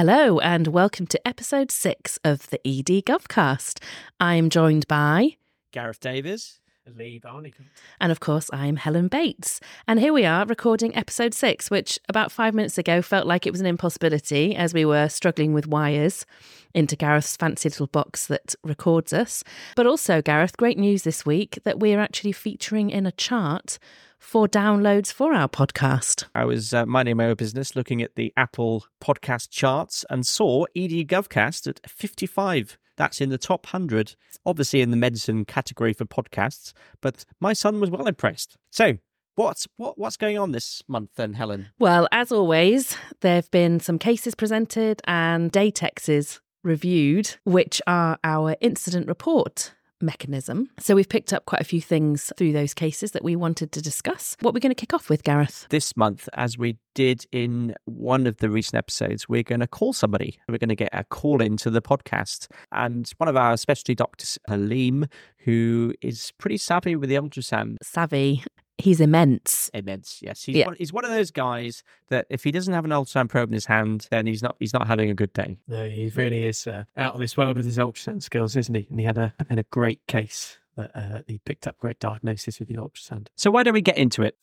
Hello, and welcome to episode six of the ED Govcast. I'm joined by Gareth Davies. Lee Barnicott. And of course, I'm Helen Bates. And here we are recording episode six, which about five minutes ago felt like it was an impossibility as we were struggling with wires into Gareth's fancy little box that records us. But also, Gareth, great news this week that we're actually featuring in a chart for downloads for our podcast. I was uh, minding my own business looking at the Apple podcast charts and saw ED Govcast at 55 that's in the top 100, obviously in the medicine category for podcasts, but my son was well impressed. So, What's what, what's going on this month then, Helen? Well, as always, there have been some cases presented and Datixes reviewed, which are our incident report mechanism. So we've picked up quite a few things through those cases that we wanted to discuss. What we're going to kick off with, Gareth? This month, as we did in one of the recent episodes, we're going to call somebody. We're going to get a call into the podcast. And one of our specialty doctors, Haleem, who is pretty savvy with the ultrasound. Savvy. He's immense. Immense, yes. He's, yeah. one, he's one of those guys that if he doesn't have an ultrasound probe in his hand, then he's not he's not having a good day. No, he really is uh, out of this world with his ultrasound skills, isn't he? And he had a had a great case that uh, he picked up great diagnosis with the ultrasound. So why don't we get into it?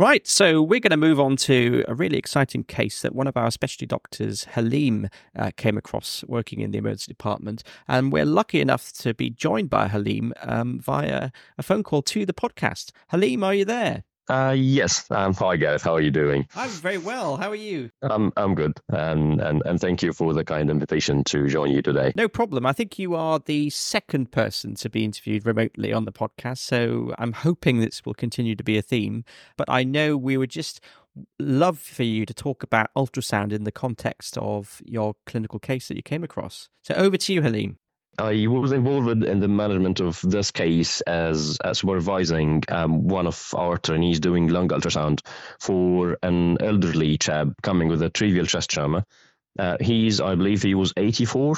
Right, so we're going to move on to a really exciting case that one of our specialty doctors, Haleem, uh, came across working in the emergency department. And we're lucky enough to be joined by Haleem um, via a phone call to the podcast. Haleem, are you there? Uh, yes. Um, hi, Gareth. How are you doing? I'm very well. How are you? Um, I'm good. And, and, and thank you for the kind invitation to join you today. No problem. I think you are the second person to be interviewed remotely on the podcast. So I'm hoping this will continue to be a theme. But I know we would just love for you to talk about ultrasound in the context of your clinical case that you came across. So over to you, Haleem. I was involved in the management of this case as, as supervising um, one of our trainees doing lung ultrasound for an elderly chap coming with a trivial chest trauma. Uh, he's, I believe, he was 84.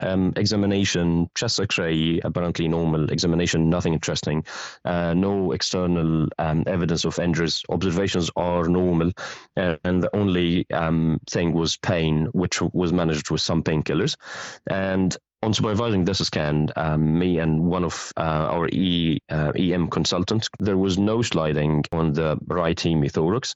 Um, examination, chest X-ray, apparently normal. Examination, nothing interesting. Uh, no external um, evidence of injuries. Observations are normal, uh, and the only um, thing was pain, which was managed with some painkillers. And on supervising this scan, um, me and one of uh, our e, uh, EM consultants, there was no sliding on the right hemithorax.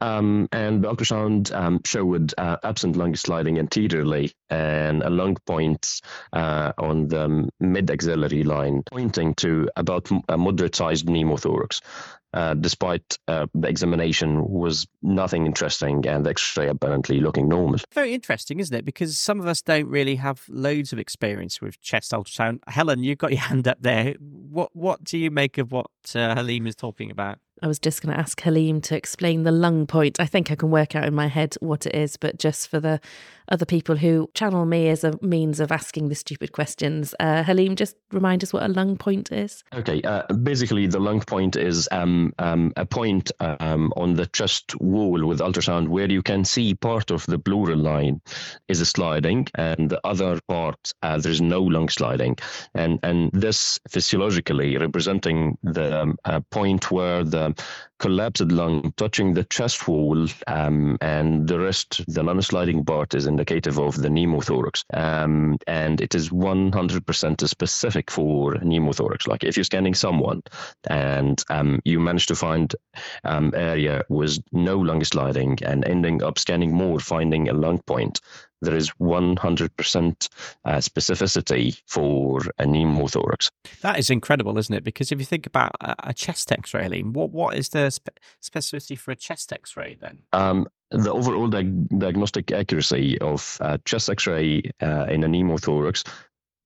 Um, and the ultrasound um, showed uh, absent lung sliding anteriorly and a lung point uh, on the mid axillary line, pointing to about a moderate sized pneumothorax. Uh, despite uh, the examination was nothing interesting and the x-ray apparently looking normal. Very interesting, isn't it? Because some of us don't really have loads of experience with chest ultrasound. Helen, you've got your hand up there. What what do you make of what uh, Haleem is talking about? I was just going to ask Haleem to explain the lung point. I think I can work out in my head what it is, but just for the other people who channel me as a means of asking the stupid questions, uh, Haleem, just remind us what a lung point is. Okay, uh, basically, the lung point is um, um, a point um, on the chest wall with ultrasound where you can see part of the pleural line is sliding, and the other part uh, there's no lung sliding, and and this physiologically representing the um, point where the collapsed lung touching the chest wall, um, and the rest, the non-sliding part, is indicative of the pneumothorax. Um, and it is 100% specific for pneumothorax. Like if you're scanning someone and um, you manage to find um, area with no lung sliding and ending up scanning more, finding a lung point, there is 100% uh, specificity for a pneumothorax. That is incredible, isn't it? Because if you think about a, chest X-ray, what what is the spe- specificity for a chest X-ray then? Um, the overall di- diagnostic accuracy of uh, chest X-ray uh, in a pneumothorax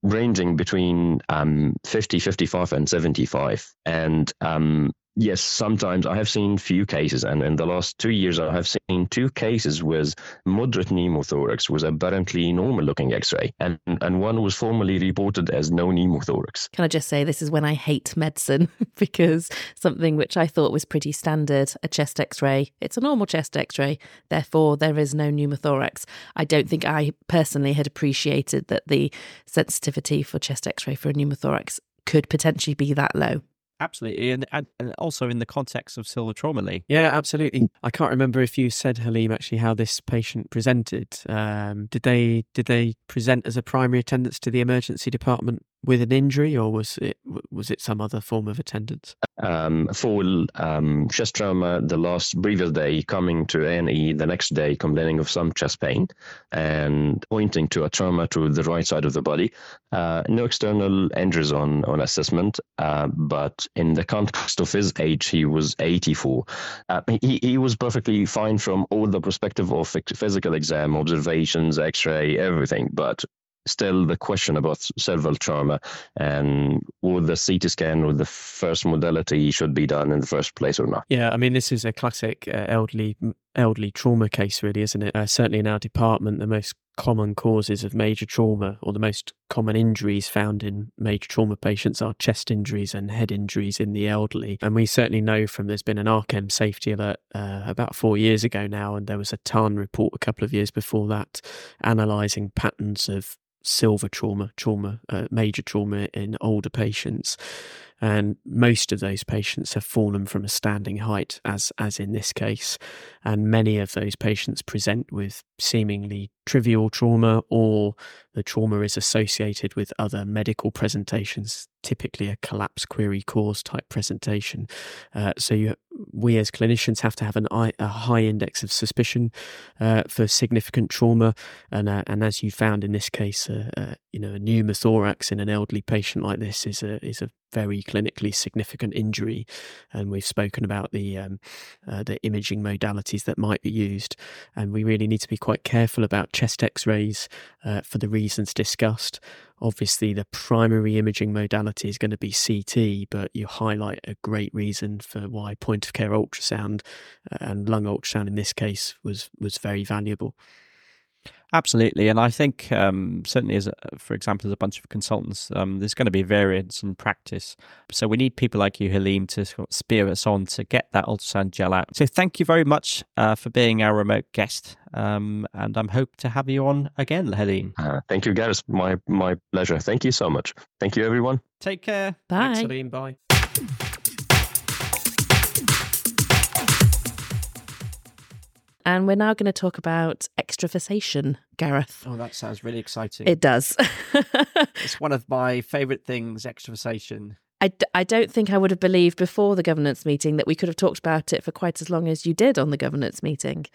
ranging between um, 50, 55, and 75. And um, Yes, sometimes I have seen few cases, and in the last two years, I have seen two cases with moderate pneumothorax with apparently normal-looking X-ray, and and one was formally reported as no pneumothorax. Can I just say this is when I hate medicine because something which I thought was pretty standard, a chest X-ray, it's a normal chest X-ray, therefore there is no pneumothorax. I don't think I personally had appreciated that the sensitivity for chest X-ray for a pneumothorax could potentially be that low. Absolutely, and, and, and also in the context of silver trauma, Lee. Yeah, absolutely. I can't remember if you said Haleem actually how this patient presented. Um, did they did they present as a primary attendance to the emergency department with an injury, or was it was it some other form of attendance? Um, full um, chest trauma the last previous day, coming to A&E the next day, complaining of some chest pain, and pointing to a trauma to the right side of the body. Uh, no external injuries on on assessment, uh, but in the context of his age, he was 84. Uh, he he was perfectly fine from all the perspective of physical exam, observations, X-ray, everything, but still the question about silver trauma and would the CT scan with the first modality should be done in the first place or not. Yeah, I mean this is a classic uh, elderly elderly trauma case, really, isn't it? Uh, certainly in our department, the most common causes of major trauma or the most common injuries found in major trauma patients are chest injuries and head injuries in the elderly. And we certainly know from there's been an RCEM safety alert uh, about four years ago now, and there was a TARN report a couple of years before that analysing patterns of silver trauma, trauma, uh, major trauma in older patients. And most of those patients have fallen from a standing height, as as in this case. And many of those patients present with seemingly trivial trauma, or the trauma is associated with other medical presentations, typically a collapse query cause type presentation. Uh, so you, we as clinicians have to have an, a high index of suspicion uh, for significant trauma, and uh, and as you found in this case, uh, uh, you know, a pneumothorax in an elderly patient like this is a is a very clinically significant injury, and we've spoken about the um, uh, the imaging modalities that might be used, and we really need to be quite careful about chest X-rays uh, for the reasons discussed. Obviously, the primary imaging modality is going to be CT, but you highlight a great reason for why point of care ultrasound uh, and lung ultrasound in this case was was very valuable. Absolutely, and I think um, certainly, as a, for example, as a bunch of consultants, um, there's going to be variance in practice. So we need people like you, Haleem, to sort of spear us on to get that ultrasound gel out. So thank you very much uh, for being our remote guest, um, and I'm hope to have you on again, Haleem. Uh, thank you, Gareth. My my pleasure. Thank you so much. Thank you, everyone. Take care. Bye. Thanks, Haleem. Bye. And we're now going to talk about extravasation, Gareth. Oh, that sounds really exciting. It does. it's one of my favourite things, extravasation. I, d- I don't think I would have believed before the governance meeting that we could have talked about it for quite as long as you did on the governance meeting.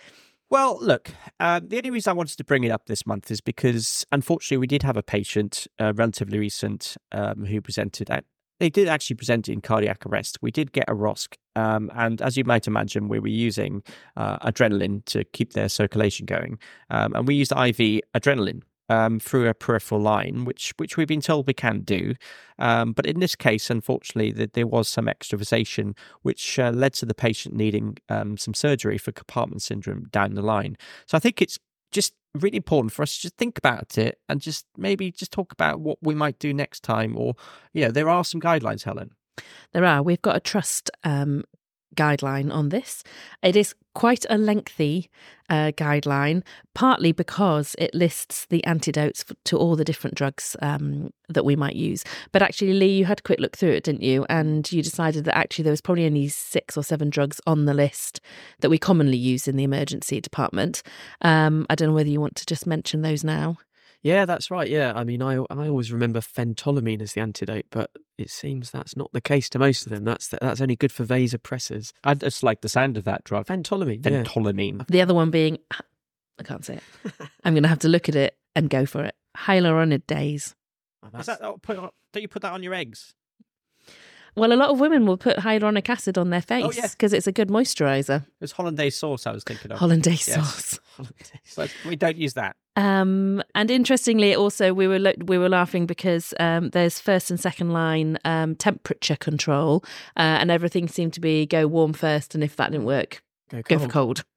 Well, look, uh, the only reason I wanted to bring it up this month is because unfortunately we did have a patient, uh, relatively recent, um, who presented at they did actually present it in cardiac arrest. We did get a ROSC, um, and as you might imagine, we were using uh, adrenaline to keep their circulation going, um, and we used IV adrenaline um, through a peripheral line, which which we've been told we can do. Um, but in this case, unfortunately, that there was some extravasation, which uh, led to the patient needing um, some surgery for compartment syndrome down the line. So I think it's just really important for us to just think about it and just maybe just talk about what we might do next time. Or, you know, there are some guidelines, Helen. There are. We've got a trust um, guideline on this. It is quite a lengthy uh, guideline, partly because it lists the antidotes to all the different drugs um, that we might use. But actually, Lee, you had a quick look through it, didn't you? And you decided that actually there was probably only six or seven drugs on the list that we commonly use in the emergency department. Um, I don't know whether you want to just mention those now. Yeah, that's right. Yeah, I mean, I I always remember phentolamine as the antidote, but it seems that's not the case to most of them. That's that's only good for vasopressors. I just like the sound of that drug. Phentolamine. yeah. The other one being, I can't say it. I'm going to have to look at it and go for it. Hyaluronidase. Oh, Is that, oh, put, don't you put that on your eggs? Well, a lot of women will put hyaluronic acid on their face Oh, yeah. because it's a good moisturizer. It's hollandaise sauce I was thinking of. Hollandaise Yes. sauce. But we don't use that. Um, and interestingly, also we were lo- we were laughing because um, there's first and second line um, temperature control, uh, and everything seemed to be go warm first, and if that didn't work, go, go for cold. cold.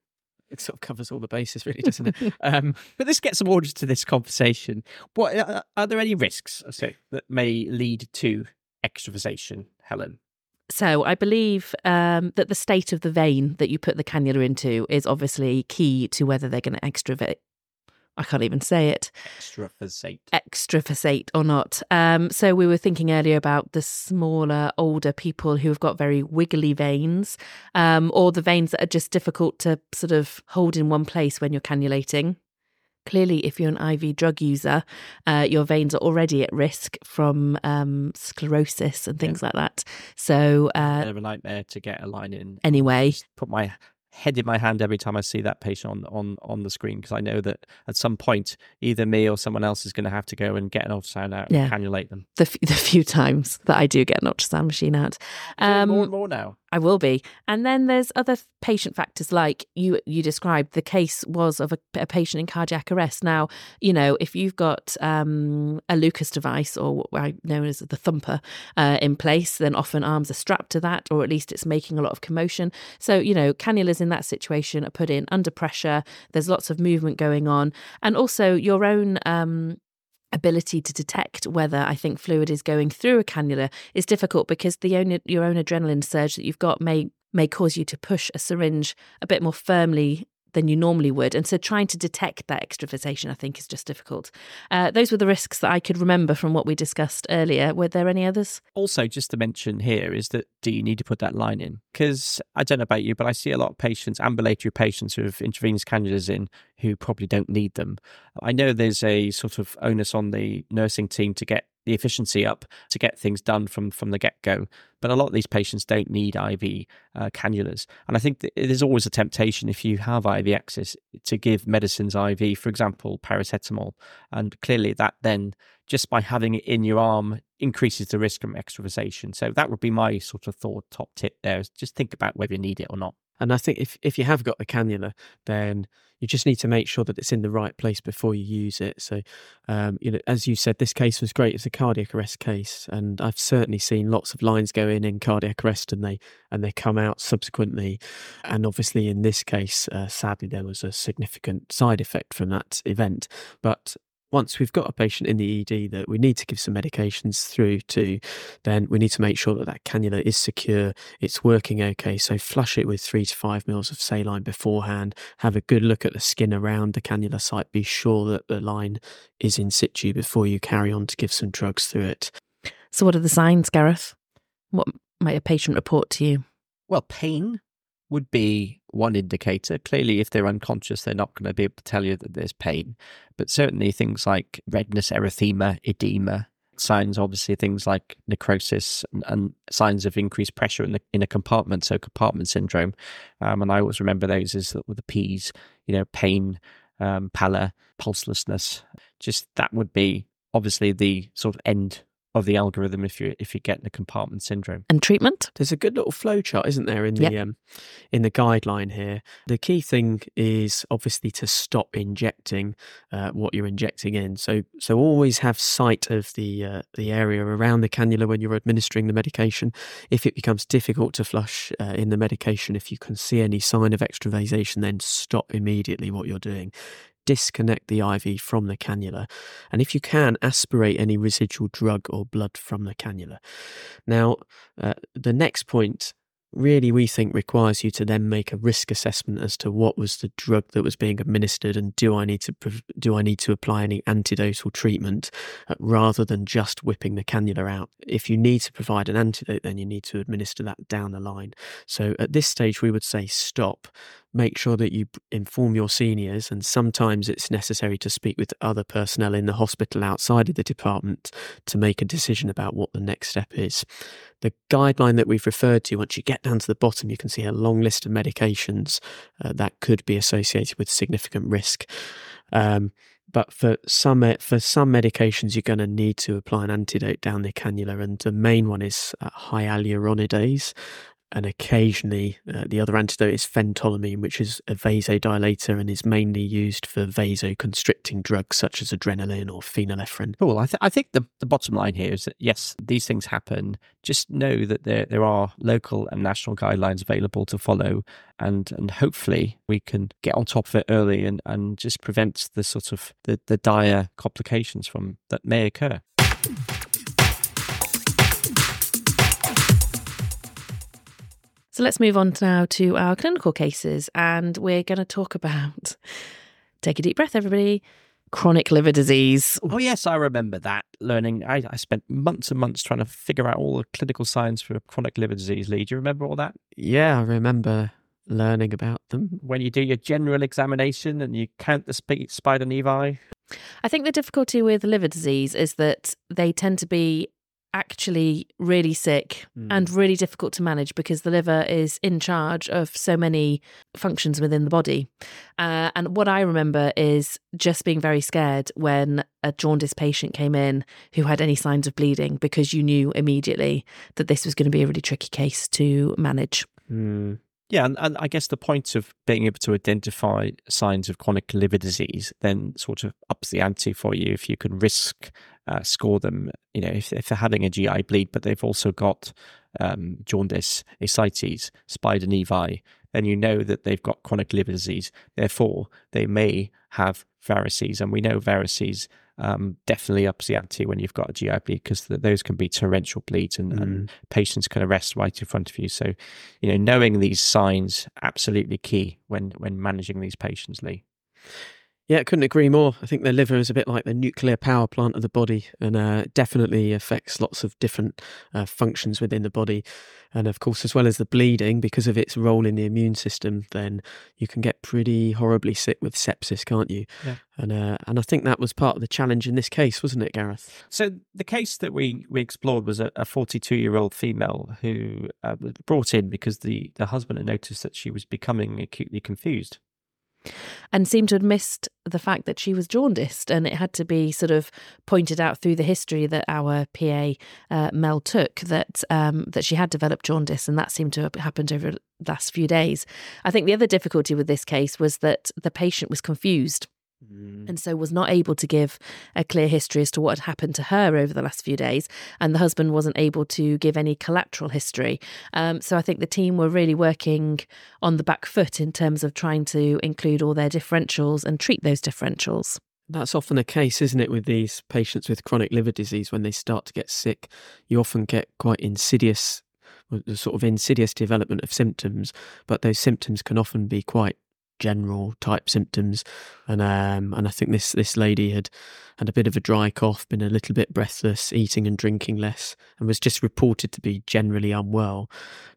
It sort of covers all the bases, really, doesn't it? um, But let's get some orders to this conversation. What uh, are there any risks so, that may lead to extravasation, Helen? So I believe um, that the state of the vein that you put the cannula into is obviously key to whether they're going to extravate. I can't even say it. Extravasate. Extravasate or not. Um, so we were thinking earlier about the smaller, older people who have got very wiggly veins, um, or the veins that are just difficult to sort of hold in one place when you're cannulating. Clearly, if you're an IV drug user, uh, your veins are already at risk from um, sclerosis and things like that. So, uh, of a nightmare to get a line in. anyway, Just put my head in my hand every time I see that patient on on on the screen because I know that at some point either me or someone else is going to have to go and get an ultrasound out Yeah. and cannulate them. the, f- the few times that I do get an ultrasound machine out. Doing more Um, and more now. I will be. And then there's other patient factors like you you described. The case was of a, a patient in cardiac arrest. Now, you know, if you've got um, a Lucas device or what I know as the thumper uh, in place, then often arms are strapped to that, or at least it's making a lot of commotion. So, you know, cannulas in that situation are put in under pressure. There's lots of movement going on, and also your own. Um, ability to detect whether I think fluid is going through a cannula is difficult because the own, your own adrenaline surge that you've got may may cause you to push a syringe a bit more firmly than you normally would. And so trying to detect that extravasation, I think, is just difficult. Uh, those were the risks that I could remember from what we discussed earlier. Were there any others? Also, just to mention here is that do you need to put that line in? Because I don't know about you, but I see a lot of patients, ambulatory patients who have intravenous cannulas in who probably don't need them. I know there's a sort of onus on the nursing team to get the efficiency up to get things done from from the get go. But a lot of these patients don't need IV uh, cannulas, and I think there's always a temptation if you have IV access to give medicines IV, for example, paracetamol, and clearly that then just by having it in your arm increases the risk of extravasation. So that would be my sort of thought top tip there is just think about whether you need it or not. And I think if, if you have got the cannula, then you just need to make sure that it's in the right place before you use it. So, um, you know, as you said, this case was great. It's a cardiac arrest case, and I've certainly seen lots of lines go in in cardiac arrest, and they and they come out subsequently. And obviously, in this case, uh, sadly, there was a significant side effect from that event. But once we've got a patient in the ED that we need to give some medications through to, then we need to make sure that that cannula is secure, it's working okay. So flush it with three to five mils of saline beforehand. Have a good look at the skin around the cannula site. Be sure that the line is in situ before you carry on to give some drugs through it. So, what are the signs, Gareth? What might a patient report to you? Well, pain would be one indicator. Clearly, if they're unconscious, they're not going to be able to tell you that there's pain. But certainly things like redness, erythema, edema, signs, obviously things like necrosis and, and signs of increased pressure in the in a compartment, so compartment syndrome. Um, and I always remember those as the, the P's, you know, pain, um, pallor, pulselessness. Just that would be obviously the sort of end of the algorithm if you if you get the compartment syndrome. And treatment? There's a good little flow chart, isn't there, in the Yep. um, in the guideline here. The key thing is obviously to stop injecting uh, what you're injecting in. So so always have sight of the uh, the area around the cannula when you're administering the medication. If it becomes difficult to flush uh, in the medication, if you can see any sign of extravasation, then stop immediately what you're doing. Disconnect the IV from the cannula, and if you can, aspirate any residual drug or blood from the cannula. Now, uh, the next point really we think requires you to then make a risk assessment as to what was the drug that was being administered and do I need to do I need to apply any antidotal treatment uh, rather than just whipping the cannula out. If you need to provide an antidote then you need to administer that down the line. So at this stage we would say stop make sure that you inform your seniors and sometimes it's necessary to speak with other personnel in the hospital outside of the department to make a decision about what the next step is the guideline that we've referred to, once you get down to the bottom, you can see a long list of medications uh, that could be associated with significant risk. Um, but for some for some medications, you're going to need to apply an antidote down the cannula, and the main one is uh, hyaluronidase. And occasionally, uh, the other antidote is phentolamine, which is a vasodilator and is mainly used for vasoconstricting drugs such as adrenaline or phenylephrine. Cool. I, th- I think the, the bottom line here is that yes, these things happen. Just know that there there are local and national guidelines available to follow, and and hopefully we can get on top of it early and, and just prevent the sort of the, the dire complications from that may occur. So let's move on now to our clinical cases, and we're going to talk about. Take a deep breath, everybody. chronic liver disease. Oh, yes, I remember that learning. I, I spent months and months trying to figure out all the clinical signs for chronic liver disease, Lee. Do you remember all that? Yeah, I remember learning about them. When you do your general examination and you count the sp- spider nevi? I think the difficulty with liver disease is that they tend to be actually really sick mm. and really difficult to manage because the liver is in charge of so many functions within the body. Uh, and what I remember is just being very scared when a jaundice patient came in who had any signs of bleeding because you knew immediately that this was going to be a really tricky case to manage. Mm. Yeah, and, and I guess the point of being able to identify signs of chronic liver disease then sort of ups the ante for you if you can risk uh, score them. You know, if, if they're having a GI bleed, but they've also got um, jaundice, ascites, spider nevi, then you know that they've got chronic liver disease. Therefore, they may have varices, and we know varices um, definitely ups the ante when you've got a GI bleed because those can be torrential bleeds and, mm. and, patients can arrest right in front of you. So, you know, knowing these signs absolutely key when when managing these patients, Lee. Yeah, couldn't agree more. I think the liver is a bit like the nuclear power plant of the body and uh, definitely affects lots of different uh, functions within the body. And of course, as well as the bleeding, because of its role in the immune system, then you can get pretty horribly sick with sepsis, can't you? Yeah. And uh, and I think that was part of the challenge in this case, wasn't it, Gareth? So the case that we, we explored was a 42 year old female who uh, was brought in because the, the husband had noticed that she was becoming acutely confused and seemed to have missed the fact that she was jaundiced. And it had to be sort of pointed out through the history that our PA, uh, Mel, took that, um, that she had developed jaundice. And that seemed to have happened over the last few days. I think the other difficulty with this case was that the patient was confused Mm. And so was not able to give a clear history as to what had happened to her over the last few days. And the husband wasn't able to give any collateral history. Um, so I think the team were really working on the back foot in terms of trying to include all their differentials and treat those differentials. That's often the case, isn't it, with these patients with chronic liver disease? When they start to get sick, you often get quite insidious the sort of insidious development of symptoms, but those symptoms can often be quite general type symptoms, and um, and I think this this lady had had a bit of a dry cough, been a little bit breathless, eating and drinking less, and was just reported to be generally unwell.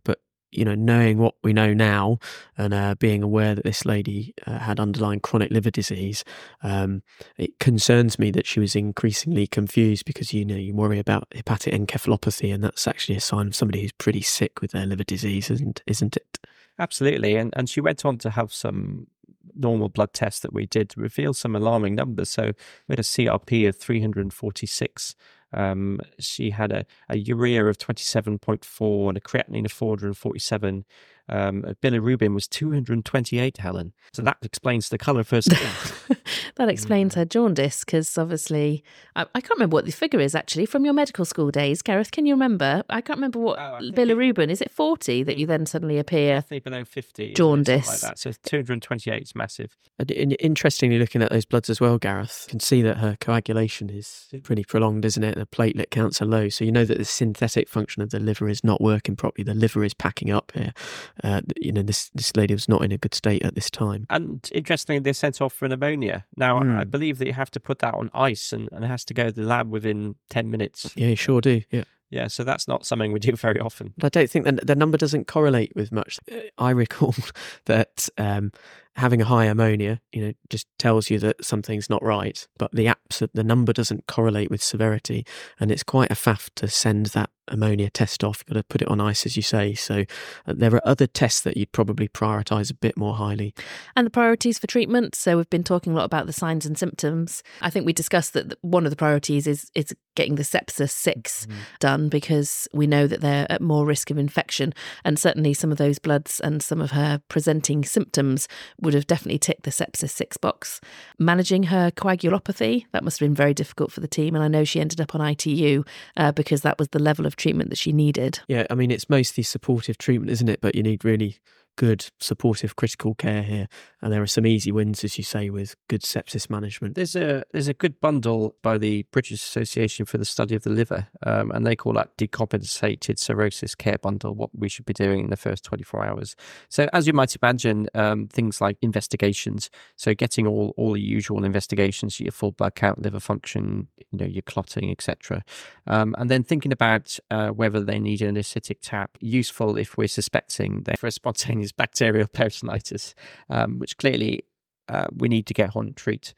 But you know, knowing what we know now and uh, being aware that this lady uh, had underlying chronic liver disease, um, it concerns me that she was increasingly confused because you know you worry about hepatic encephalopathy, and that's actually a sign of somebody who's pretty sick with their liver disease, isn't isn't it? Absolutely. And, and she went on to have some normal blood tests that we did to reveal some alarming numbers. So we had a CRP of 346. Um, she had a, a urea of 27.4 and a creatinine of 447 um, bilirubin was 228, Helen. So that explains the colour of her skin. that explains her jaundice because obviously, I, I, can't remember what the figure is actually from your medical school days. Gareth, can you remember? I can't remember what oh, bilirubin it, is. It 40 that you then suddenly appear? I think below 50. Jaundice. Like that. So 228 is massive. And interestingly, looking at those bloods as well, Gareth, you can see that her coagulation is pretty prolonged, isn't it? The platelet counts are low. So you know that the synthetic function of the liver is not working properly. The liver is packing up here uh, you know, this this lady was not in a good state at this time. And interestingly, they sent off for ammonia. Now, mm. I hmm. believe that you have to put that on ice and, and it has to go to the lab within 10 minutes. Yeah, you sure do. Yeah. Yeah, so that's not something we do very often. I don't think that the number doesn't correlate with much. I recall that um, having a high ammonia, you know, just tells you that something's not right. But the apps, the number doesn't correlate with severity, and it's quite a faff to send that ammonia test off. You've got to put it on ice, as you say. So uh, there are other tests that you'd probably prioritise a bit more highly. And the priorities for treatment. So we've been talking a lot about the signs and symptoms. I think we discussed that one of the priorities is is getting the sepsis 6 mm-hmm. done because we know that they're at more risk of infection, and certainly some of those bloods and some of her presenting symptoms would have definitely ticked the sepsis six box. Managing her coagulopathy that must have been very difficult for the team, and I know she ended up on ITU uh, because that was the level of treatment that she needed. Yeah, I mean, it's mostly supportive treatment, isn't it? But you need really good supportive critical care here, and there are some easy wins, as you say, with good sepsis management. There's a there's a good bundle by the British Association for the Study of the Liver, um, and they call that decompensated cirrhosis care bundle. What we should be doing in the first 24 hours. So as you might imagine, um, things like investigations. So getting all all the usual investigations, your full blood count, liver function, you know, your clotting, etc. Um, and then thinking about uh, whether they need an ascitic tap, useful if we're suspecting that for a spontaneous bacterial peritonitis, um, which clearly uh, we need to get on and treat.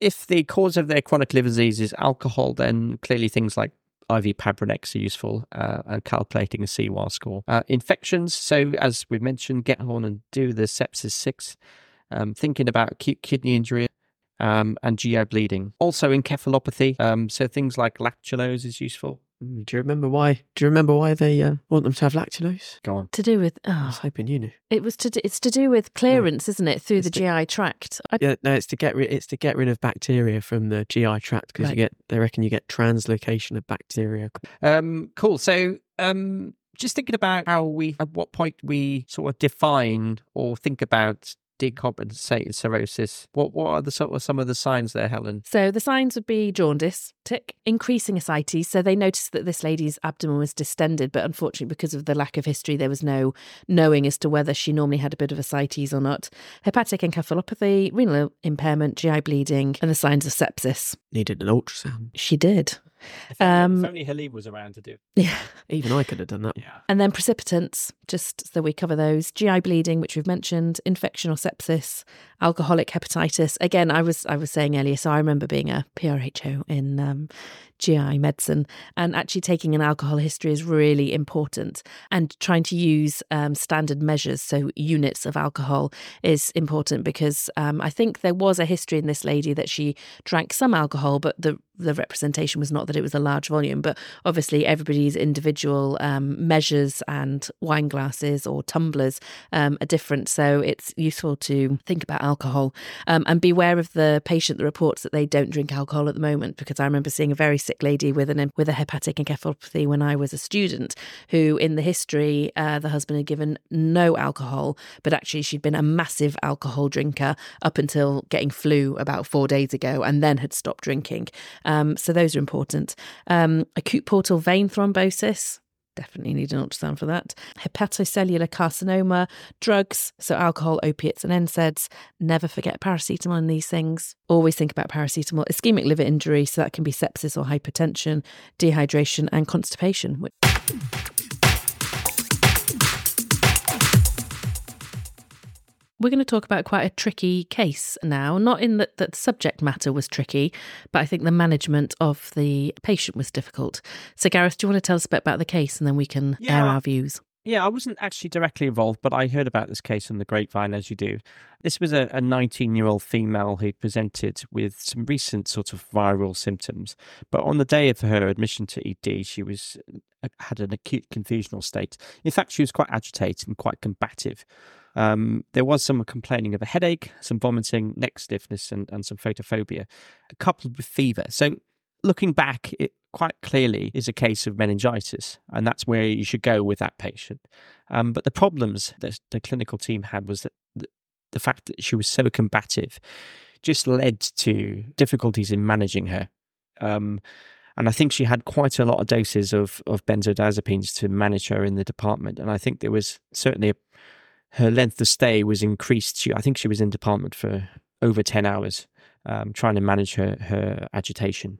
If the cause of their chronic liver disease is alcohol, then clearly things like IV Pabrinex are useful uh, and calculating a CIWA score. Uh, infections, so as we mentioned, get on and do the sepsis 6. Um, thinking about acute kidney injury, um, and GI bleeding. Also, encephalopathy, um, so things like lactulose is useful. Mm, do you remember why? Do you remember why they uh, want them to have lactulose? Go on. To do with I was oh, hoping you knew. it was to do, it's to do with clearance, isn't it, through It's the the- GI tract? I, Yeah, no, it's to get rid. It's to get rid of bacteria from the GI tract because Right. you get. They reckon you get translocation of bacteria. Um, cool. So, um, just thinking about how we, at what point we sort of define or think about decompensated cirrhosis. What what are the sort of some of the signs there, Helen? So the signs would be jaundice, tick, increasing ascites. So they noticed that this lady's abdomen was distended, but unfortunately, because of the lack of history, there was no knowing as to whether she normally had a bit of ascites or not. Hepatic encephalopathy, renal impairment, GI bleeding, and the signs of sepsis. Needed an ultrasound. She did. If only, Um, if only Haleem was around to do. Yeah. Even I could have done that. Yeah. And then precipitants, just so we cover those. GI bleeding, which we've mentioned, infection or sepsis, alcoholic hepatitis. Again, I was I was saying earlier, so I remember being a PRHO in um, GI medicine, and actually taking an alcohol history is really important. And trying to use um, standard measures, so units of alcohol, is important because um, I think there was a history in this lady that she drank some alcohol, but the the representation was not that it was a large volume. But obviously, everybody's individual um, measures and wine glasses or tumblers um, are different. So it's useful to think about alcohol um, and beware of the patient that reports that they don't drink alcohol at the moment. Because I remember seeing a very sick lady with an with a hepatic encephalopathy when I was a student, who in the history uh, the husband had given no alcohol, but actually she'd been a massive alcohol drinker up until getting flu about four days ago, and then had stopped drinking. Um, so those are important. Um, acute portal vein thrombosis. Definitely need an ultrasound for that. Hepatocellular carcinoma, drugs, so alcohol, opiates, and NSAIDs. Never forget paracetamol in these things. Always think about paracetamol. Ischemic liver injury, so that can be sepsis or hypertension, dehydration, and constipation. We're going to talk about quite a tricky case now, not in that, that the subject matter was tricky, but I think the management of the patient was difficult. So, Gareth, do you want to tell us a bit about the case and then we can Yeah. air our views? Yeah, I wasn't actually directly involved, but I heard about this case on the grapevine, as you do. This was a 19 year old female who presented with some recent sort of viral symptoms. But on the day of her admission to ED, she was uh, had an acute confusional state. In fact, she was quite agitated and quite combative. Um, there was some complaining of a headache, some vomiting, neck stiffness, and, and some photophobia, coupled with fever. So, looking back, it quite clearly is a case of meningitis, and that's where you should go with that patient. Um, but the problems that the clinical team had was that the, the fact that she was so combative just led to difficulties in managing her. Um, and I think she had quite a lot of doses of, of benzodiazepines to manage her in the department. And I think there was certainly a, her length of stay was increased. She, I think she was in department for over 10 hours um, trying to manage her, her agitation.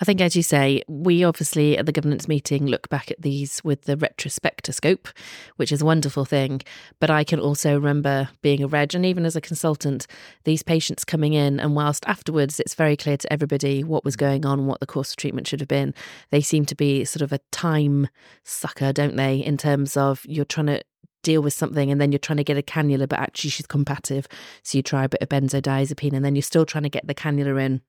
I think, as you say, we obviously at the governance meeting look back at these with the retrospectoscope, which is a wonderful thing. But I can also remember being a reg, and even as a consultant, these patients coming in, and whilst afterwards it's very clear to everybody what was going on, what the course of treatment should have been, they seem to be sort of a time sucker, don't they? In terms of you're trying to deal with something and then you're trying to get a cannula, but actually she's combative. So you try a bit of benzodiazepine and then you're still trying to get the cannula in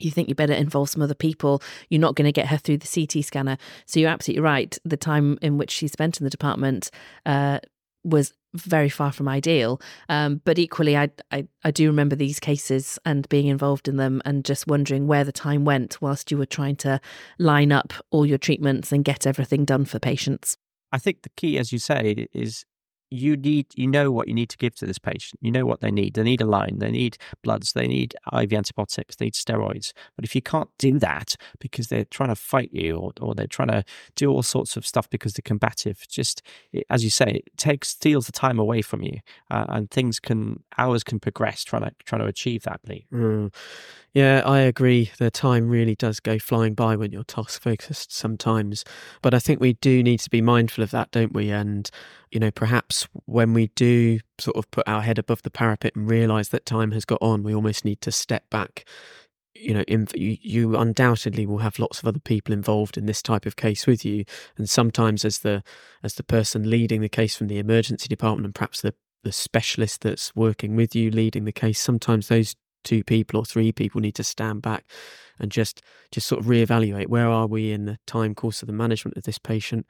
you think you better involve some other people. You're not going to get her through the CT scanner. So you're absolutely right. The time in which she spent in the department uh, was very far from ideal. Um, but equally, I, I I do remember these cases and being involved in them and just wondering where the time went whilst you were trying to line up all your treatments and get everything done for patients. I think the key, as you say, is you need you know what you need to give to this patient you know what they need they need a line they need bloods they need iv antibiotics they need steroids but if you can't do that because they're trying to fight you or, or they're trying to do all sorts of stuff because they're combative just as you say it takes steals the time away from you uh, and things can hours can progress trying to trying to achieve that mm. Yeah, I agree. The time really does go flying by when you're task focused sometimes. But I think we do need to be mindful of that, don't we? And, you know, perhaps when we do sort of put our head above the parapet and realize that time has got on, we almost need to step back. You know, in, you, you undoubtedly will have lots of other people involved in this type of case with you, and sometimes as the as the person leading the case from the emergency department, and perhaps the the specialist that's working with you leading the case, sometimes those two people or three people need to stand back and just just sort of reevaluate. Where are we in the time course of the management of this patient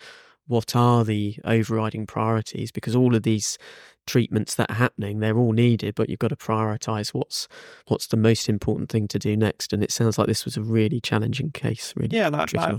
what are the overriding priorities? Because all of these treatments that are happening they're all needed but you've got to prioritize what's what's the most important thing to do next. And it sounds like this was a really challenging case really yeah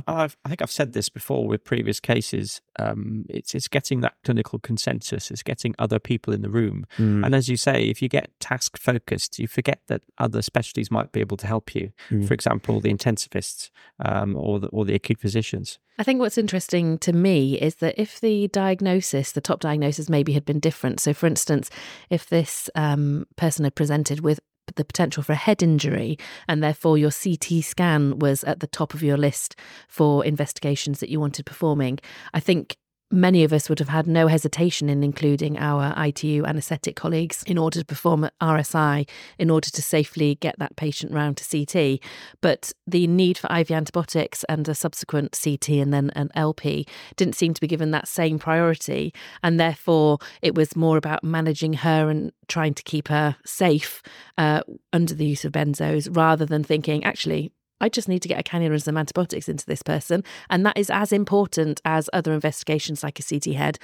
I, I, I, think i've said this before with previous cases. Um, it's it's getting that clinical consensus it's getting other people in the room. Mm. and as you say if you get task focused you forget that other specialties might be able to help you. Mm. for example the intensivists um, or the, or the acute physicians I think what's interesting to me is that if the diagnosis, the top diagnosis, maybe had been different. So, for instance, if this um, person had presented with the potential for a head injury, and therefore your CT scan was at the top of your list for investigations that you wanted performing, I think many of us would have had no hesitation in including our ITU anaesthetic colleagues in order to perform RSI in order to safely get that patient round to CT. But the need for IV antibiotics and a subsequent CT and then an LP didn't seem to be given that same priority. And therefore, it was more about managing her and trying to keep her safe uh, under the use of benzos rather than thinking, actually, I just need to get a cannula and some antibiotics into this person. And that is as important as other investigations like a CT head.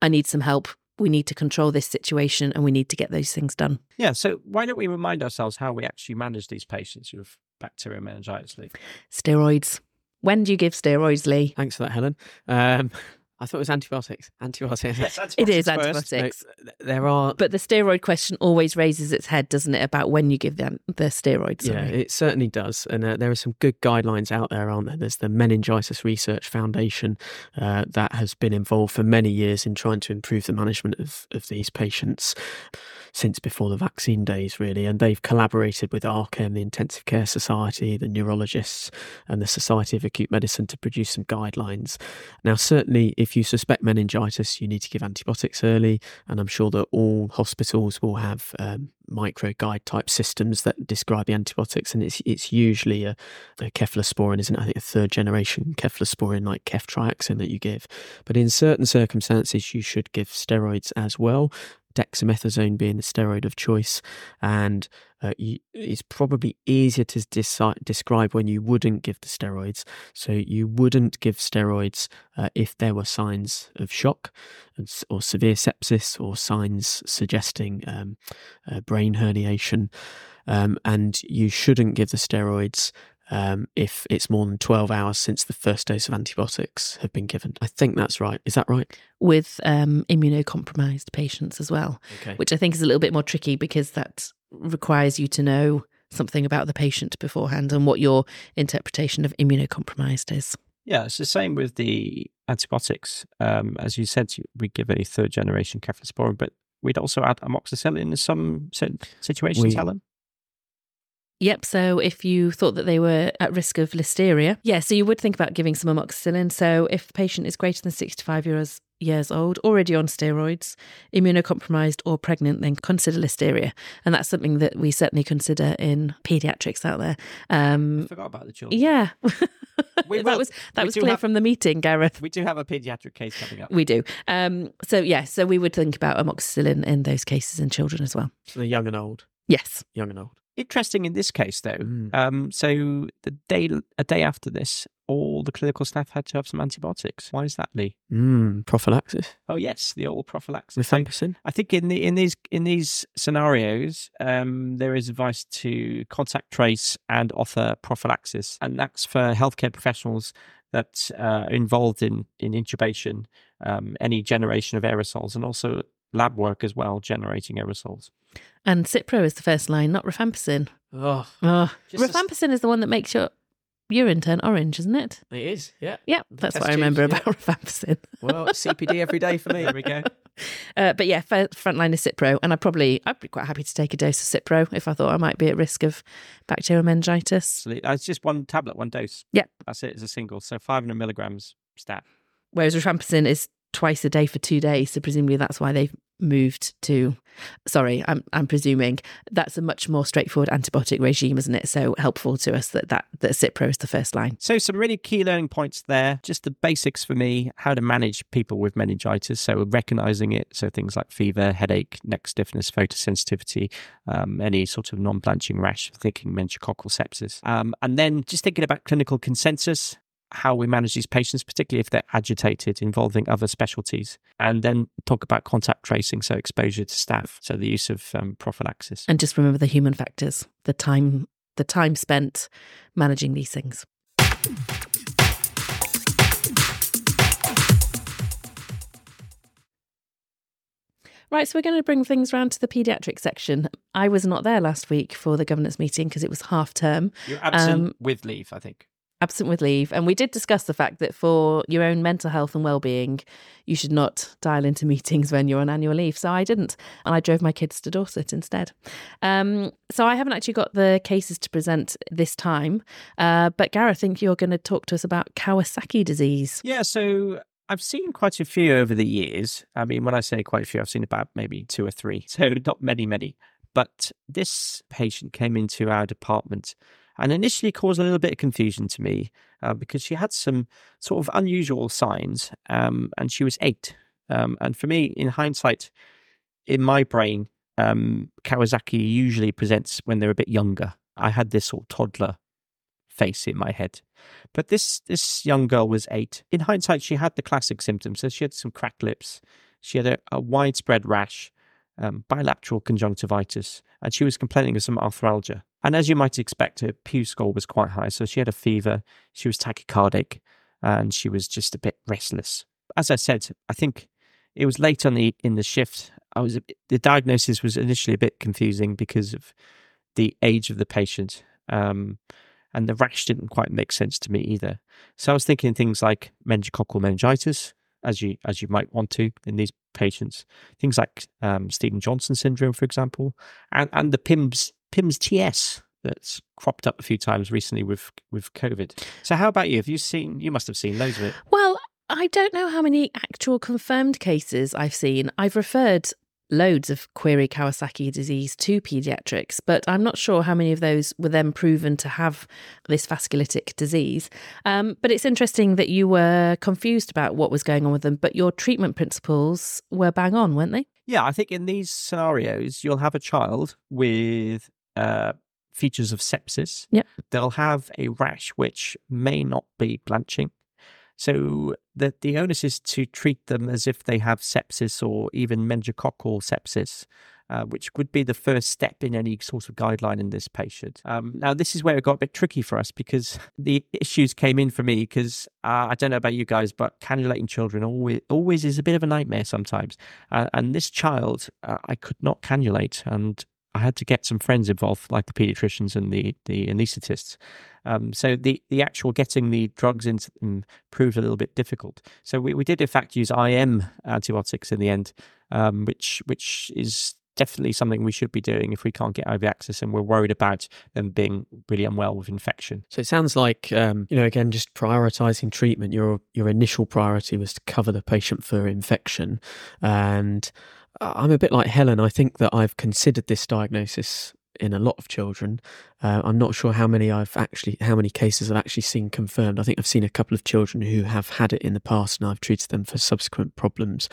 I need some help. We need to control this situation and we need to get those things done. Yeah. So, why don't we remind ourselves how we actually manage these patients with bacterial meningitis, Lee? Steroids. When do you give steroids, Lee? Thanks for that, Helen. Um, I thought it was antibiotics. Antibiotics. Yes, antibiotics it is antibiotics. No, there are, but the steroid question always raises its head, doesn't it? About when you give them the steroids. Yeah, it certainly does. And uh, there are some good guidelines out there, aren't there? There's the Meningitis Research Foundation uh, that has been involved for many years in trying to improve the management of of these patients since before the vaccine days, really. And they've collaborated with RCEM, the Intensive Care Society, the neurologists, and the Society of Acute Medicine to produce some guidelines. Now, certainly, if you suspect meningitis, you need to give antibiotics early. And I'm sure that all hospitals will have um, micro guide type systems that describe the antibiotics. And it's it's usually a, a cephalosporin, isn't it? I think a third generation cephalosporin like ceftriaxone that you give. But in certain circumstances, you should give steroids as well dexamethasone being the steroid of choice, and uh, you, it's probably easier to deci- describe when you wouldn't give the steroids. So you wouldn't give steroids uh, if there were signs of shock or severe sepsis or signs suggesting um, uh, brain herniation. Um, and you shouldn't give the steroids um, if it's more than 12 hours since the first dose of antibiotics have been given. I think that's right. Is that right? With um, immunocompromised patients as well, okay. which I think is a little bit more tricky because that requires you to know something about the patient beforehand and what your interpretation of immunocompromised is. Yeah, it's the same with the antibiotics. Um, as you said, we give a third generation cephalosporin, but we'd also add amoxicillin in some situations, we, Helen. Yep. So if you thought that they were at risk of listeria, yeah, so you would think about giving some amoxicillin. So if the patient is greater than 65 years, years old, already on steroids, immunocompromised or pregnant, then consider listeria. And that's something that we certainly consider in paediatrics out there. Um, I forgot about the children. Yeah. we, that was that was clear have, from the meeting, Gareth. We do have a paediatric case coming up. We do. Um, so yeah, so we would think about amoxicillin in those cases in children as well. So the young and old. Yes. Young and old. Interesting in this case, though. Mm. Um, so the day a day after this, all the clinical staff had to have some antibiotics. Why is that, Lee? Mm, prophylaxis. Oh yes, the old prophylaxis. Rifampicin. I think in the in these in these scenarios, um, there is advice to contact trace and offer prophylaxis, and that's for healthcare professionals that are involved in in intubation, um, any generation of aerosols, and also lab work as well, generating aerosols. And Cipro is the first line, not rifampicin. Oh, Oh, Just a s- rifampicin is the one that makes your urine turn orange, isn't it? it is. Yeah. Yeah, that's what I remember tubes, about rifampicin. Well, CPD every day for me. There we go. Uh, but yeah, fir- frontline is Cipro, and I probably I'd be quite happy to take a dose of Cipro if I thought I might be at risk of bacterial meningitis. So it's just one tablet, one dose. Yeah. That's it. It's a single. So 500 milligrams stat. Whereas rifampicin is twice a day for two days, so presumably that's why they've moved to. Sorry, I'm I'm presuming that's a much more straightforward antibiotic regime, isn't it? So helpful to us that that that Cipro is the first line. So some really key learning points there. Just the basics for me, how to manage people with meningitis. So recognizing it. So things like fever, headache, neck stiffness, photosensitivity, um, any sort of non-blanching rash, thinking meningococcal sepsis. Um, and then just thinking about clinical consensus, how we manage these patients, particularly if they're agitated, involving other specialties. And then talk about contact tracing, so exposure to staff, so the use of um, prophylaxis. And just remember the human factors, the time the time spent managing these things. Right, so we're going to bring things round to the paediatric section. I was not there last week for the governance meeting because it was half term, You're absent Um, with leave, I think. Absent with leave. And we did discuss the fact that for your own mental health and well-being, you should not dial into meetings when you're on annual leave. So I didn't, and I drove my kids to Dorset instead. Um, so I haven't actually got the cases to present this time. Uh, but Gareth, I think you're going to talk to us about Kawasaki disease. Yeah, so I've seen quite a few over the years. I mean, when I say quite a few, I've seen about maybe two or three. So not many, many. But this patient came into our department and initially caused a little bit of confusion to me uh, because she had some sort of unusual signs um, and she was eight. Um, and for me, in hindsight, in my brain, um, Kawasaki usually presents when they're a bit younger. I had this sort of toddler face in my head. But this this young girl was eight. In hindsight, she had the classic symptoms. So she had some cracked lips, she had a, a widespread rash, um, bilateral conjunctivitis, and she was complaining of some arthralgia. And as you might expect, her Pew score was quite high. So she had a fever, she was tachycardic, and she was just a bit restless. As I said, I think it was late on the in the shift. I was the diagnosis was initially a bit confusing because of the age of the patient. Um, and the rash didn't quite make sense to me either. So I was thinking things like meningococcal meningitis, as you as you might want to in these patients, things like um, Stevens-Johnson syndrome, for example, and and the PIMS PIMS TS that's cropped up a few times recently with with COVID. So how about you? Have you seen? You must have seen loads of it. Well, I don't know how many actual confirmed cases I've seen. I've referred loads of query Kawasaki disease to paediatrics, but I'm not sure how many of those were then proven to have this vasculitic disease. Um, but it's interesting that you were confused about what was going on with them, but your treatment principles were bang on, weren't they? Yeah, I think in these scenarios, you'll have a child with uh, features of sepsis. Yep. They'll have a rash which may not be blanching. So the, the onus is to treat them as if they have sepsis or even meningococcal sepsis, uh, which would be the first step in any sort of guideline in this patient. Um, now, this is where it got a bit tricky for us because the issues came in for me because uh, I don't know about you guys, but cannulating children always always is a bit of a nightmare sometimes. Uh, and this child, uh, I could not cannulate, and I had to get some friends involved, like the pediatricians and the the anaesthetists. Um, so the the actual getting the drugs into them proved a little bit difficult. So we, we did in fact use IM antibiotics in the end, um, which which is definitely something we should be doing if we can't get IV access and we're worried about them being really unwell with infection. So it sounds like um, you know again just prioritizing treatment. Your your initial priority was to cover the patient for infection, and I'm a bit like Helen. I think that I've considered this diagnosis in a lot of children. Uh, I'm not sure how many I've actually, how many cases I've actually seen confirmed. I think I've seen a couple of children who have had it in the past, and I've treated them for subsequent problems.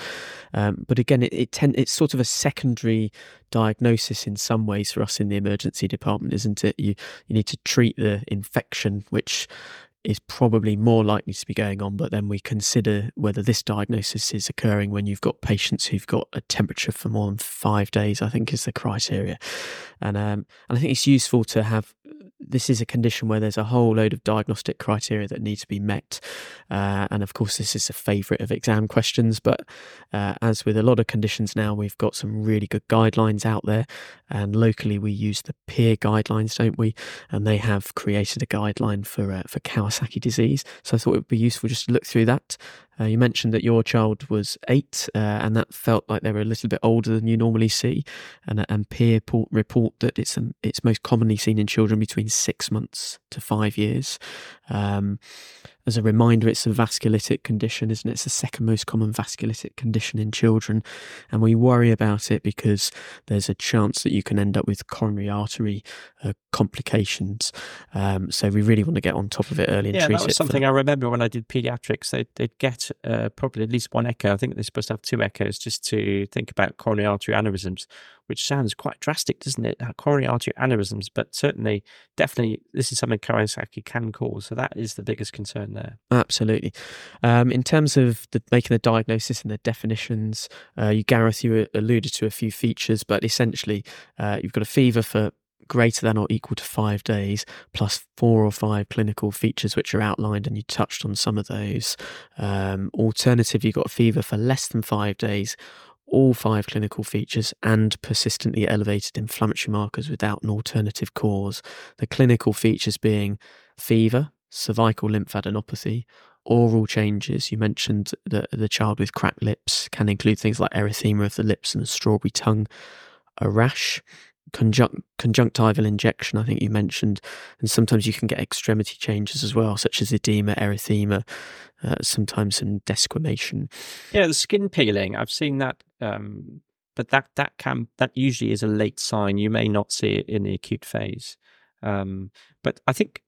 Um, but again, it, it tend, it's sort of a secondary diagnosis in some ways for us in the emergency department, isn't it? You you need to treat the infection, which is probably more likely to be going on, but then we consider whether this diagnosis is occurring when you've got patients who've got a temperature for more than five days, I think is the criteria. And um, and I think it's useful to have this is a condition where there's a whole load of diagnostic criteria that need to be met. Uh, and of course, this is a favourite of exam questions. But uh, as with a lot of conditions now, we've got some really good guidelines out there. And locally, we use the PEER guidelines, don't we? And they have created a guideline for uh, for Kawasaki disease. So I thought it would be useful just to look through that. Uh, you mentioned that your child was eight, uh, and that felt like they were a little bit older than you normally see. And, and PEER report that it's um, it's most commonly seen in children between six months to five years. Um, as a reminder, it's a vasculitic condition, isn't it? It's the second most common vasculitic condition in children. And we worry about it because there's a chance that you can end up with coronary artery uh, complications. Um, so we really want to get on top of it early and yeah, treat that was it. something I remember when I did pediatrics. They'd, they'd get uh, probably at least one echo. I think they're supposed to have two echoes just to think about coronary artery aneurysms, which sounds quite drastic, doesn't it? Coronary artery aneurysms, but certainly, definitely, this is something Kawasaki can cause. So that is the biggest concern there. Absolutely. Um, in terms of the, making the diagnosis and the definitions, uh, you Gareth, you alluded to a few features, but essentially, uh, you've got a fever for greater than or equal to five days, plus four or five clinical features which are outlined, and you touched on some of those. Um, alternative, you've got a fever for less than five days, all five clinical features, and persistently elevated inflammatory markers without an alternative cause. The clinical features being fever, cervical lymphadenopathy, oral changes. You mentioned that the child with cracked lips can include things like erythema of the lips and a strawberry tongue, a rash, conjunct, conjunctival injection, I think you mentioned, and sometimes you can get extremity changes as well, such as edema, erythema, uh, sometimes some desquamation. Yeah, the skin peeling. I've seen that, um, but that that can that usually is a late sign. You may not see it in the acute phase, um, but I think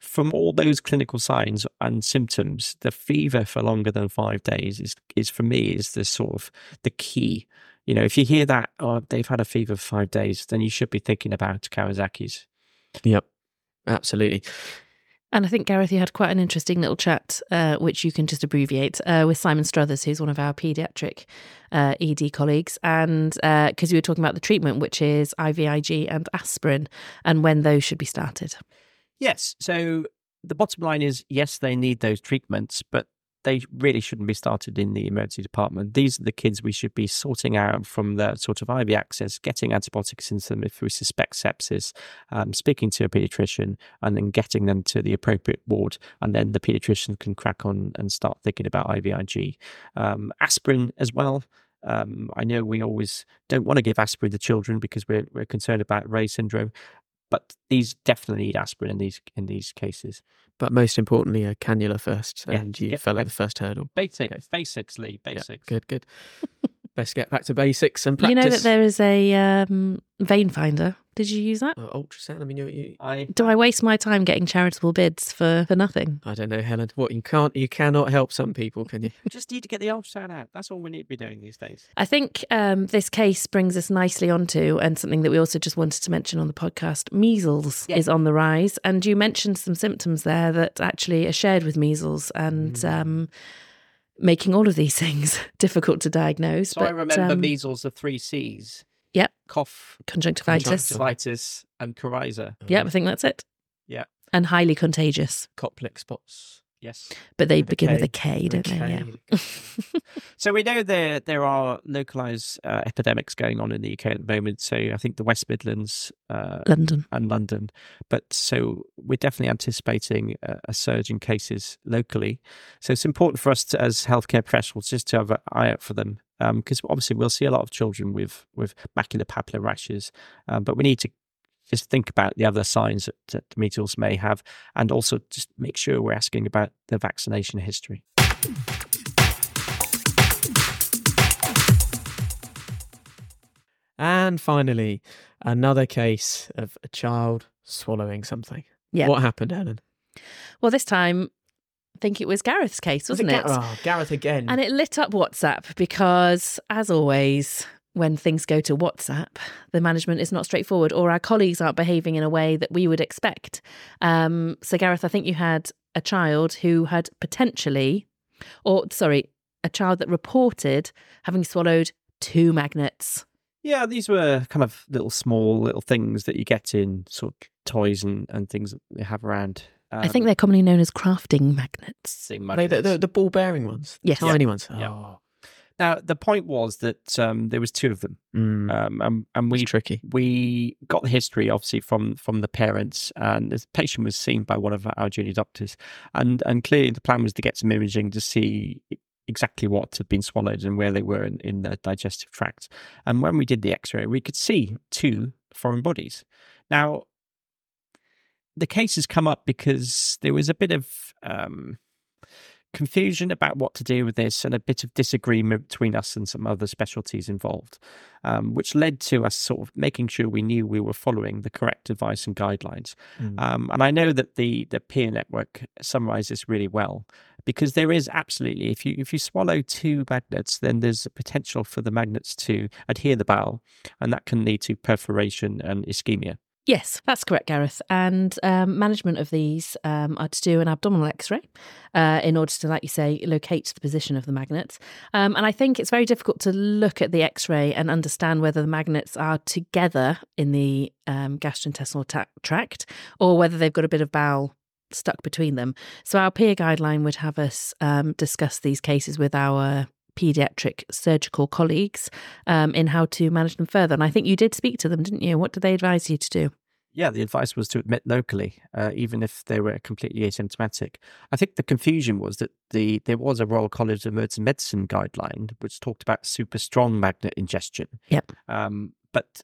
from all those clinical signs and symptoms, the fever for longer than five days is is for me is the sort of the key. You know, if you hear that oh, they've had a fever for five days, then you should be thinking about Kawasaki's. Yep, absolutely. And I think, Gareth, you had quite an interesting little chat, uh, which you can just abbreviate, uh, with Simon Struthers, who's one of our paediatric uh, ED colleagues. And because uh, you were talking about the treatment, which is IVIG and aspirin, and when those should be started. Yes. So the bottom line is yes, they need those treatments, but they really shouldn't be started in the emergency department. These are the kids we should be sorting out from the sort of IV access, getting antibiotics into them if we suspect sepsis, um, speaking to a paediatrician, and then getting them to the appropriate ward. And then the paediatrician can crack on and start thinking about IVIG. Um, aspirin as well. Um, I know we always don't want to give aspirin to children because we're, we're concerned about Reye syndrome, but these definitely need aspirin in these in these cases. But most importantly, a cannula first, and yeah, you yeah, fell over the first hurdle. Basic, okay. basics, Lee. Basics. Yeah, good, good. Best get back to basics and practice. You know that there is a um, vein finder. Did you use that? Uh, ultrasound. I mean, you, you, I do. I waste my time getting charitable bids for for nothing. I don't know, Helen. What you can't, you cannot help some people, can you? just need to get the ultrasound out. That's all we need to be doing these days. I think um, this case brings us nicely onto and something that we also just wanted to mention on the podcast. Measles yeah. is on the rise, and you mentioned some symptoms there that actually are shared with measles and. Mm. Um, making all of these things difficult to diagnose. So but, I remember um, measles, the three C's. Cough, conjunctivitis, conjunctivitis, and coryza. Yeah, I think that's it. Yeah. And highly contagious. Koplik spots. Yes. But they with begin with a K, don't they? Yeah. so we know there there are localized uh, epidemics going on in the UK at the moment. So I think the West Midlands, uh, London, and London. But so we're definitely anticipating a, a, surge in cases locally. So it's important for us to, as healthcare professionals just to have an eye out for them. Because um, obviously we'll see a lot of children with with macular papular rashes, um, but we need to just think about the other signs that, that the measles may have, and also just make sure we're asking about the vaccination history. And finally, another case of a child swallowing something. Yeah. What happened, Ellen? Well, this time I think it was Gareth's case, wasn't was it? it? Oh, Gareth again. And it lit up WhatsApp because, as always, when things go to WhatsApp, the management is not straightforward, or our colleagues aren't behaving in a way that we would expect. Um, so, Gareth, I think you had a child who had potentially, or sorry, a child that reported having swallowed two magnets. Yeah, these were kind of little small little things that you get in sort of toys and, and things that they have around. I think they're commonly known as crafting magnets. the Are the, the, the ball bearing ones? Yes. Tiny ones. Yeah. Oh, Now the point was that um, there was two of them, mm, um, and, and it's we tricky. we got the history obviously from from the parents, and the patient was seen by one of our junior doctors, and and clearly the plan was to get some imaging to see exactly what had been swallowed and where they were in, in the digestive tract. And when we did the X-ray, we could see two foreign bodies. Now, the case has come up because there was a bit of um, confusion about what to do with this and a bit of disagreement between us and some other specialties involved, um, which led to us sort of making sure we knew we were following the correct advice and guidelines. Mm. Um, and I know that the the peer network summarizes really well because there is absolutely if you if you swallow two magnets, then there's a potential for the magnets to adhere the bowel, and that can lead to perforation and ischemia. Yes, that's correct, Gareth. And um, management of these um, are to do an abdominal X-ray uh, in order to, like you say, locate the position of the magnets. Um, and I think it's very difficult to look at the X-ray and understand whether the magnets are together in the um, gastrointestinal tract or whether they've got a bit of bowel stuck between them. So our peer guideline would have us um, discuss these cases with our paediatric surgical colleagues um, in how to manage them further. And I think you did speak to them, didn't you? What did they advise you to do? Yeah, the advice was to admit locally, uh, even if they were completely asymptomatic. I think the confusion was that the there was a Royal College of Emergency Medicine guideline which talked about super strong magnet ingestion. Yep. Um, but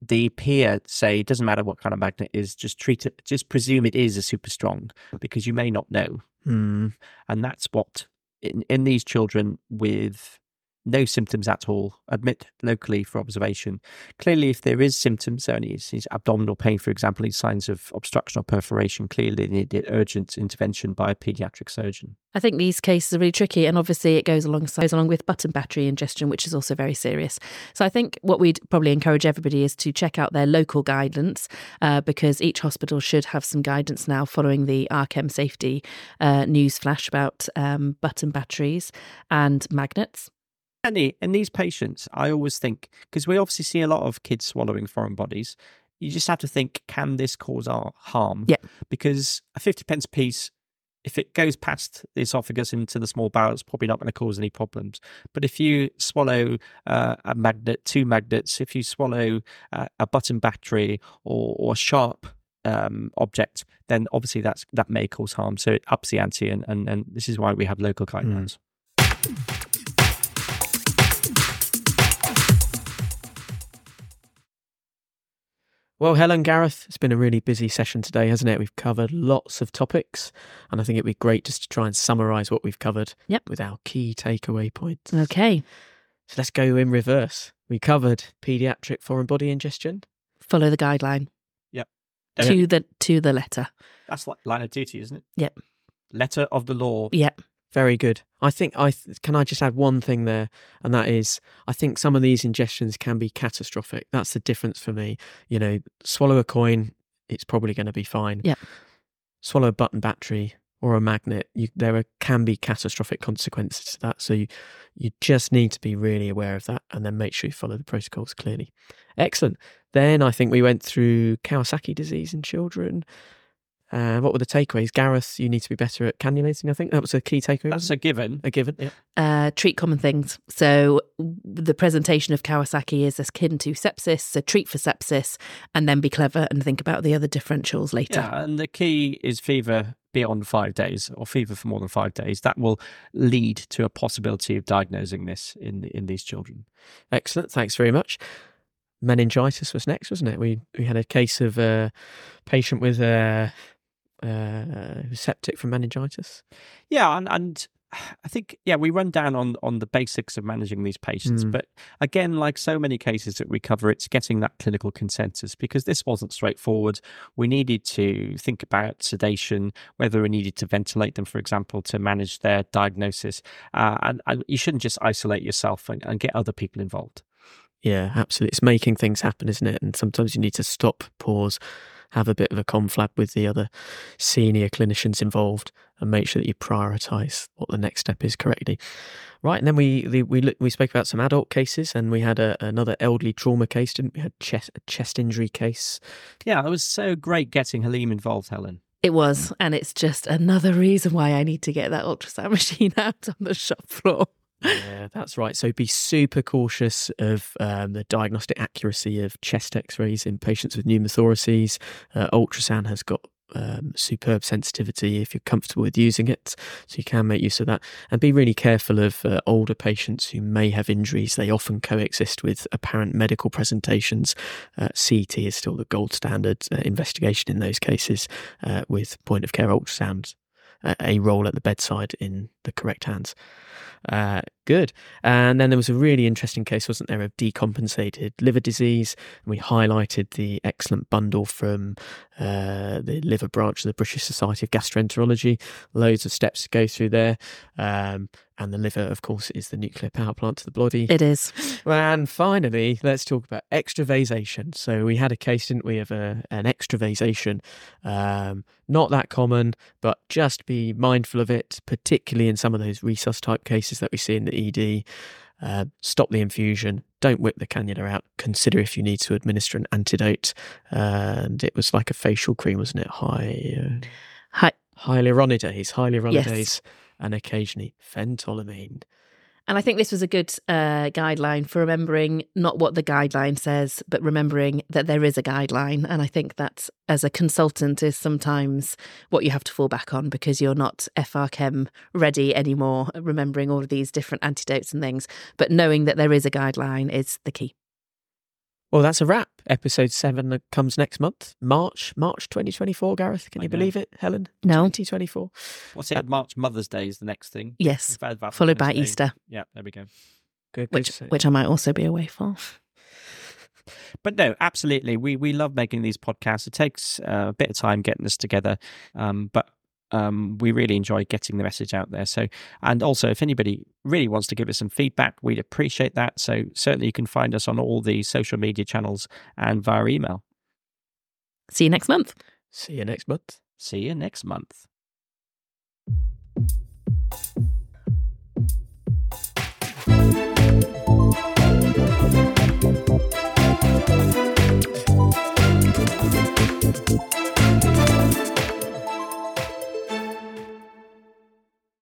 the peer say it doesn't matter what kind of magnet it is, just treat it, just presume it is a super strong because you may not know, Mm. and that's what in in these children with no symptoms at all, admit locally for observation. Clearly, if there is symptoms, only is abdominal pain, for example, these signs of obstruction or perforation, clearly need urgent intervention by a paediatric surgeon. I think these cases are really tricky, and obviously it goes alongside goes along with button battery ingestion, which is also very serious. So I think what we'd probably encourage everybody is to check out their local guidance uh, because each hospital should have some guidance now following the RCEM safety uh, news flash about um, button batteries and magnets. Andy, in these patients, I always think because we obviously see a lot of kids swallowing foreign bodies. You just have to think, can this cause our harm? Yeah. Because a fifty pence piece, if it goes past the esophagus into the small bowel, it's probably not going to cause any problems. But if you swallow uh, a magnet, two magnets, if you swallow uh, a button battery or, or a sharp um, object, then obviously that's that may cause harm. So it ups the ante, and, and, and this is why we have local guidelines. Well, Helen, Gareth, it's been a really busy session today, hasn't it? We've covered lots of topics, and I think it'd be great just to try and summarise what we've covered Yep. with our key takeaway points. Okay, So let's go in reverse. We covered paediatric foreign body ingestion. follow the guideline Yeah. to the to the letter. That's like line of duty, isn't it? Yep. Letter of the law. Yep. Very good. I think I th- can I just add one thing there, and that is I think some of these ingestions can be catastrophic. That's the difference for me. You know, swallow a coin, it's probably going to be fine. Yeah. Swallow a button battery or a magnet, you, there are, can be catastrophic consequences to that. So you you just need to be really aware of that, and then make sure you follow the protocols clearly. Excellent. Then I think we went through Kawasaki disease in children. Uh, what were the takeaways? Gareth, you need to be better at cannulating. I think that was a key takeaway. That's a given. a given. Yeah. uh, treat common things. So the presentation of Kawasaki is akin to sepsis. So treat for sepsis, and then be clever and think about the other differentials later. Yeah, and the key is fever beyond five days or fever for more than five days. That will lead to a possibility of diagnosing this in in these children. Excellent. Thanks very much. Meningitis was next, wasn't it? We we had a case of a patient with a uh, septic from meningitis. Yeah, and, and I think yeah, we run down on on the basics of managing these patients, Mm. but again, like so many cases that we cover, it's getting that clinical consensus because this wasn't straightforward. We needed to think about sedation, whether we needed to ventilate them, for example, to manage their diagnosis, uh, and, and you shouldn't just isolate yourself and, and get other people involved. Yeah, absolutely. It's making things happen, isn't it? And sometimes you need to stop, pause, have a bit of a conflab with the other senior clinicians involved and make sure that you prioritize what the next step is correctly. Right, and then we the, we look, we spoke about some adult cases, and we had a, another elderly trauma case, didn't we? Had chest a chest injury case. Yeah, it was so great getting Haleem involved, Helen. It was, and it's just another reason why I need to get that ultrasound machine out on the shop floor. Yeah, that's right. So be super cautious of um, the diagnostic accuracy of chest X-rays in patients with pneumothoraces. Uh, ultrasound has got um, superb sensitivity if you're comfortable with using it. So you can make use of that. And be really careful of uh, older patients who may have injuries. They often coexist with apparent medical presentations. Uh, CT is still the gold standard uh, investigation in those cases uh, with point of care ultrasound. A role at the bedside in the correct hands. Uh, good. And then there was a really interesting case, wasn't there, of decompensated liver disease. And we highlighted the excellent bundle from uh, the liver branch of the British Society of Gastroenterology. Loads of steps to go through there. Um, and the liver, of course, is the nuclear power plant to the body. It is. And finally, let's talk about extravasation. So we had a case, didn't we, of a, an extravasation. Um, not that common, but just be mindful of it, particularly in some of those resus type cases that we see in the ED. Uh, stop the infusion. Don't whip the cannula out. Consider if you need to administer an antidote. and it was like a facial cream, wasn't it? High, uh, Hi. hyaluronidase, hyaluronidase, Yes. And occasionally phentolamine. And I think this was a good uh, guideline for remembering not what the guideline says, but remembering that there is a guideline. And I think that as a consultant is sometimes what you have to fall back on because you're not FRCEM ready anymore, remembering all of these different antidotes and things. But knowing that there is a guideline is the key. Well, that's a wrap. Episode seven that comes next month, March, March 2024. Gareth, can I you know. believe it, Helen? No. 2024. What's it? March Mother's Day is the next thing. Yes. We've had Valentine's Followed by Day. Easter, Yeah, there we go. Good. which good. So- which I might also be away for. But no, absolutely. We we love making these podcasts. It takes uh, a bit of time getting this together, um, but um, we really enjoy getting the message out there. So, and also, if anybody really wants to give us some feedback, we'd appreciate that. So, certainly, you can find us on all the social media channels and via email. See you next month. See you next month. See you next month.